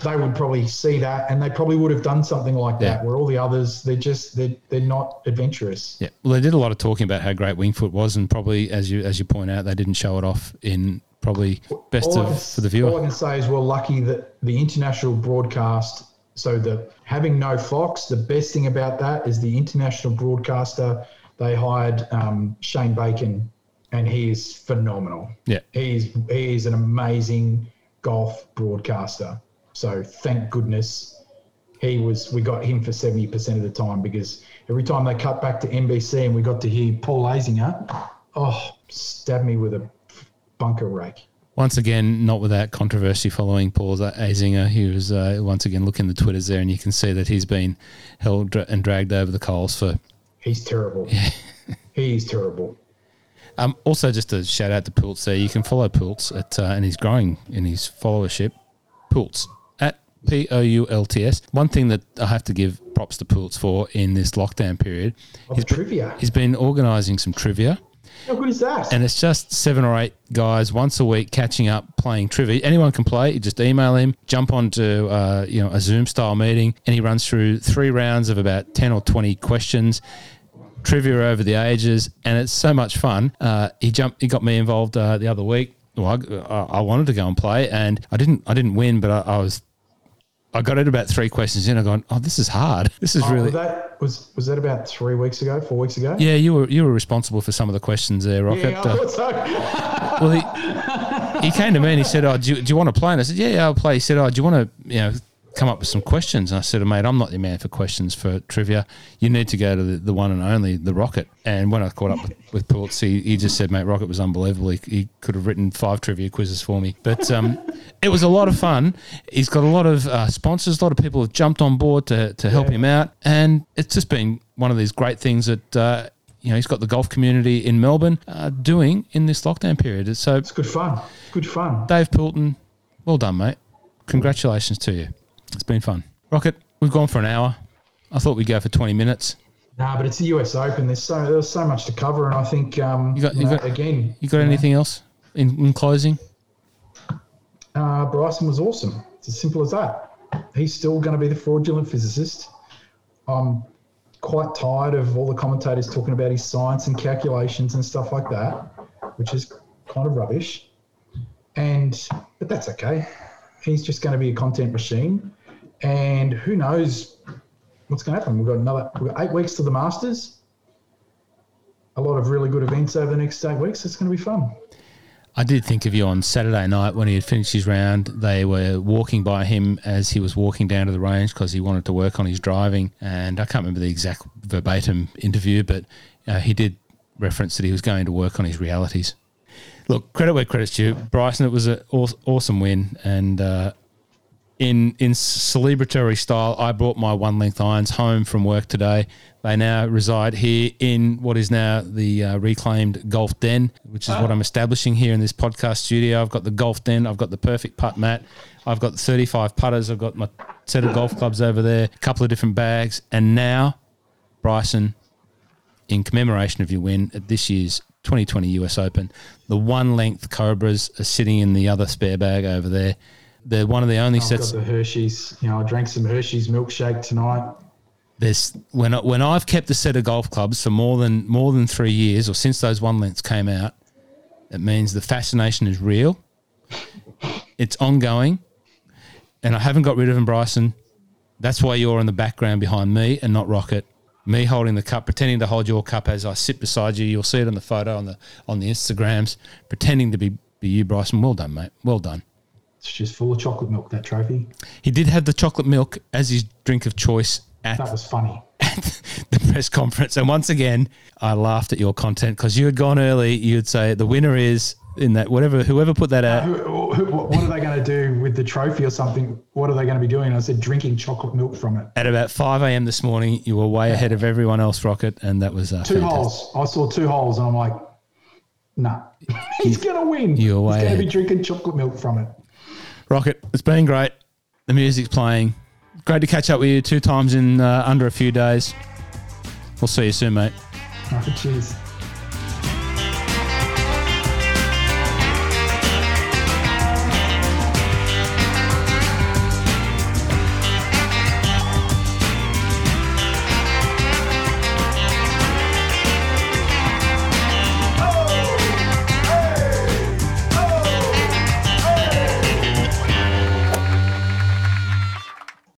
they would probably see that and they probably would have done something like Yeah. that where all the others they're just they're, they're not adventurous. Yeah, well, they did a lot of talking about how great Winged Foot was, and probably as you as you point out, they didn't show it off in probably best can- for the viewer. All I can say is we're lucky that the international broadcast. So the having no Fox, the best thing about that is the international broadcaster. They hired um, Shane Bacon, and he is phenomenal. Yeah, He's he is an amazing golf broadcaster. So thank goodness he was. We got him for seventy percent of the time because every time they cut back to NBC and we got to hear Paul Azinger, oh, stab me with a bunker rake. once again, not without controversy following Paul Azinger. He was uh, once again looking the twitters there, and you can see that he's been held and dragged over the coals for. He's terrible. He's terrible. Um, also, just a shout out to Pultz there. You can follow Pultz at, uh, and he's growing in his followership. Pultz at P O U L T S. One thing that I have to give props to Pultz for in this lockdown period, Of trivia. he's been organising some trivia. How good is that? and it's just seven or eight guys once a week catching up playing trivia. Anyone can play. You just email him, jump onto uh, you know a Zoom style meeting, and he runs through three rounds of about ten or twenty questions. Trivia over the ages, and it's so much fun. Uh, he jumped. He got me involved uh, the other week. Well, I, I wanted to go and play, and I didn't. I didn't win, but I, I was. I got it about three questions in. I gone, oh, this is hard. This is Oh, really. that was was that about three weeks ago, four weeks ago? yeah, you were you were responsible for some of the questions there, Rocket. Yeah, I Uh, so. Well, he, he came to me and he said, "Oh, do you, do you want to play?" And I said, "Yeah, yeah, I'll play." He said, "Oh, do you want to, you know, come up with some questions?" And I said, "Mate, I'm not your man for questions for trivia. You need to go to the, the one and only, the Rocket." And when I caught up with, with Pultz, he, he just said, "Mate, Rocket was unbelievable. He, he could have written five trivia quizzes for me." But um, it was a lot of fun. He's got a lot of uh, sponsors. A lot of people have jumped on board to to help him out, and it's just been one of these great things that. Uh, you know, he's got the golf community in Melbourne uh, doing in this lockdown period. So It's good fun. Good fun. Dave Pilton, well done, mate. Congratulations to you. It's been fun. Rocket, we've gone for an hour. I thought we'd go for 20 minutes. Nah, but it's the US Open. There's so there's so much to cover, and I think um, You got- you you know, got- again. You got anything else in, in closing? Uh, Bryson was awesome. It's as simple as that. He's still going to be the fraudulent physicist. I'm quite tired of all the commentators talking about his science and calculations and stuff like that, which is kind of rubbish. And but that's okay. He's just going to be a content machine, and who knows what's going to happen. We've got another we've got eight weeks to the Masters. A lot of really good events over the next eight weeks. It's going to be fun. I did think of you on Saturday night when he had finished his round. They were walking by him as he was walking down to the range because he wanted to work on his driving. And I can't remember the exact verbatim interview, but uh, he did reference that he was going to work on his realities. Look, credit where credit's due. Bryson, it was an awesome win. And uh, in in celebratory style, I brought my one length irons home from work today. They now reside here in what is now the uh, reclaimed golf den, which is what I'm establishing here in this podcast studio. I've got the golf den, I've got the perfect putt mat, I've got the 35 putters, I've got my set of golf clubs over there, a couple of different bags, and now, Bryson, in commemoration of your win at this year's 2020 US Open, the one length Cobras are sitting in the other spare bag over there. They're one of the only I've sets. got the Hershey's. You know, I drank some Hershey's milkshake tonight. There's when I, when I've kept a set of golf clubs for more than more than three years, or since those one lengths came out, it means the fascination is real. It's ongoing, and I haven't got rid of them, Bryson. That's why you're in the background behind me and not Rocket. Me holding the cup, pretending to hold your cup as I sit beside you. You'll see it on the photo on the on the Instagrams, pretending to be be you, Bryson. Well done, mate. Well done. It's just full of chocolate milk. That trophy. He did have the chocolate milk as his drink of choice at That was funny. at the press conference. And once again, I laughed at your content because you had gone early. You'd say the winner is in that whatever whoever put that out. Who, who, what are they going to do with the trophy or something? What are they going to be doing? I said drinking chocolate milk from it. At about five a.m. this morning, you were way ahead of everyone else, Rocket, and that was uh, Two fantastic. holes. I saw two holes, and I'm like, nah, he's going to win. You're way he's going to be drinking chocolate milk from it. Rocket, it's been great. The music's playing. Great to catch up with you two times in uh, under a few days. We'll see you soon, mate. Right, cheers.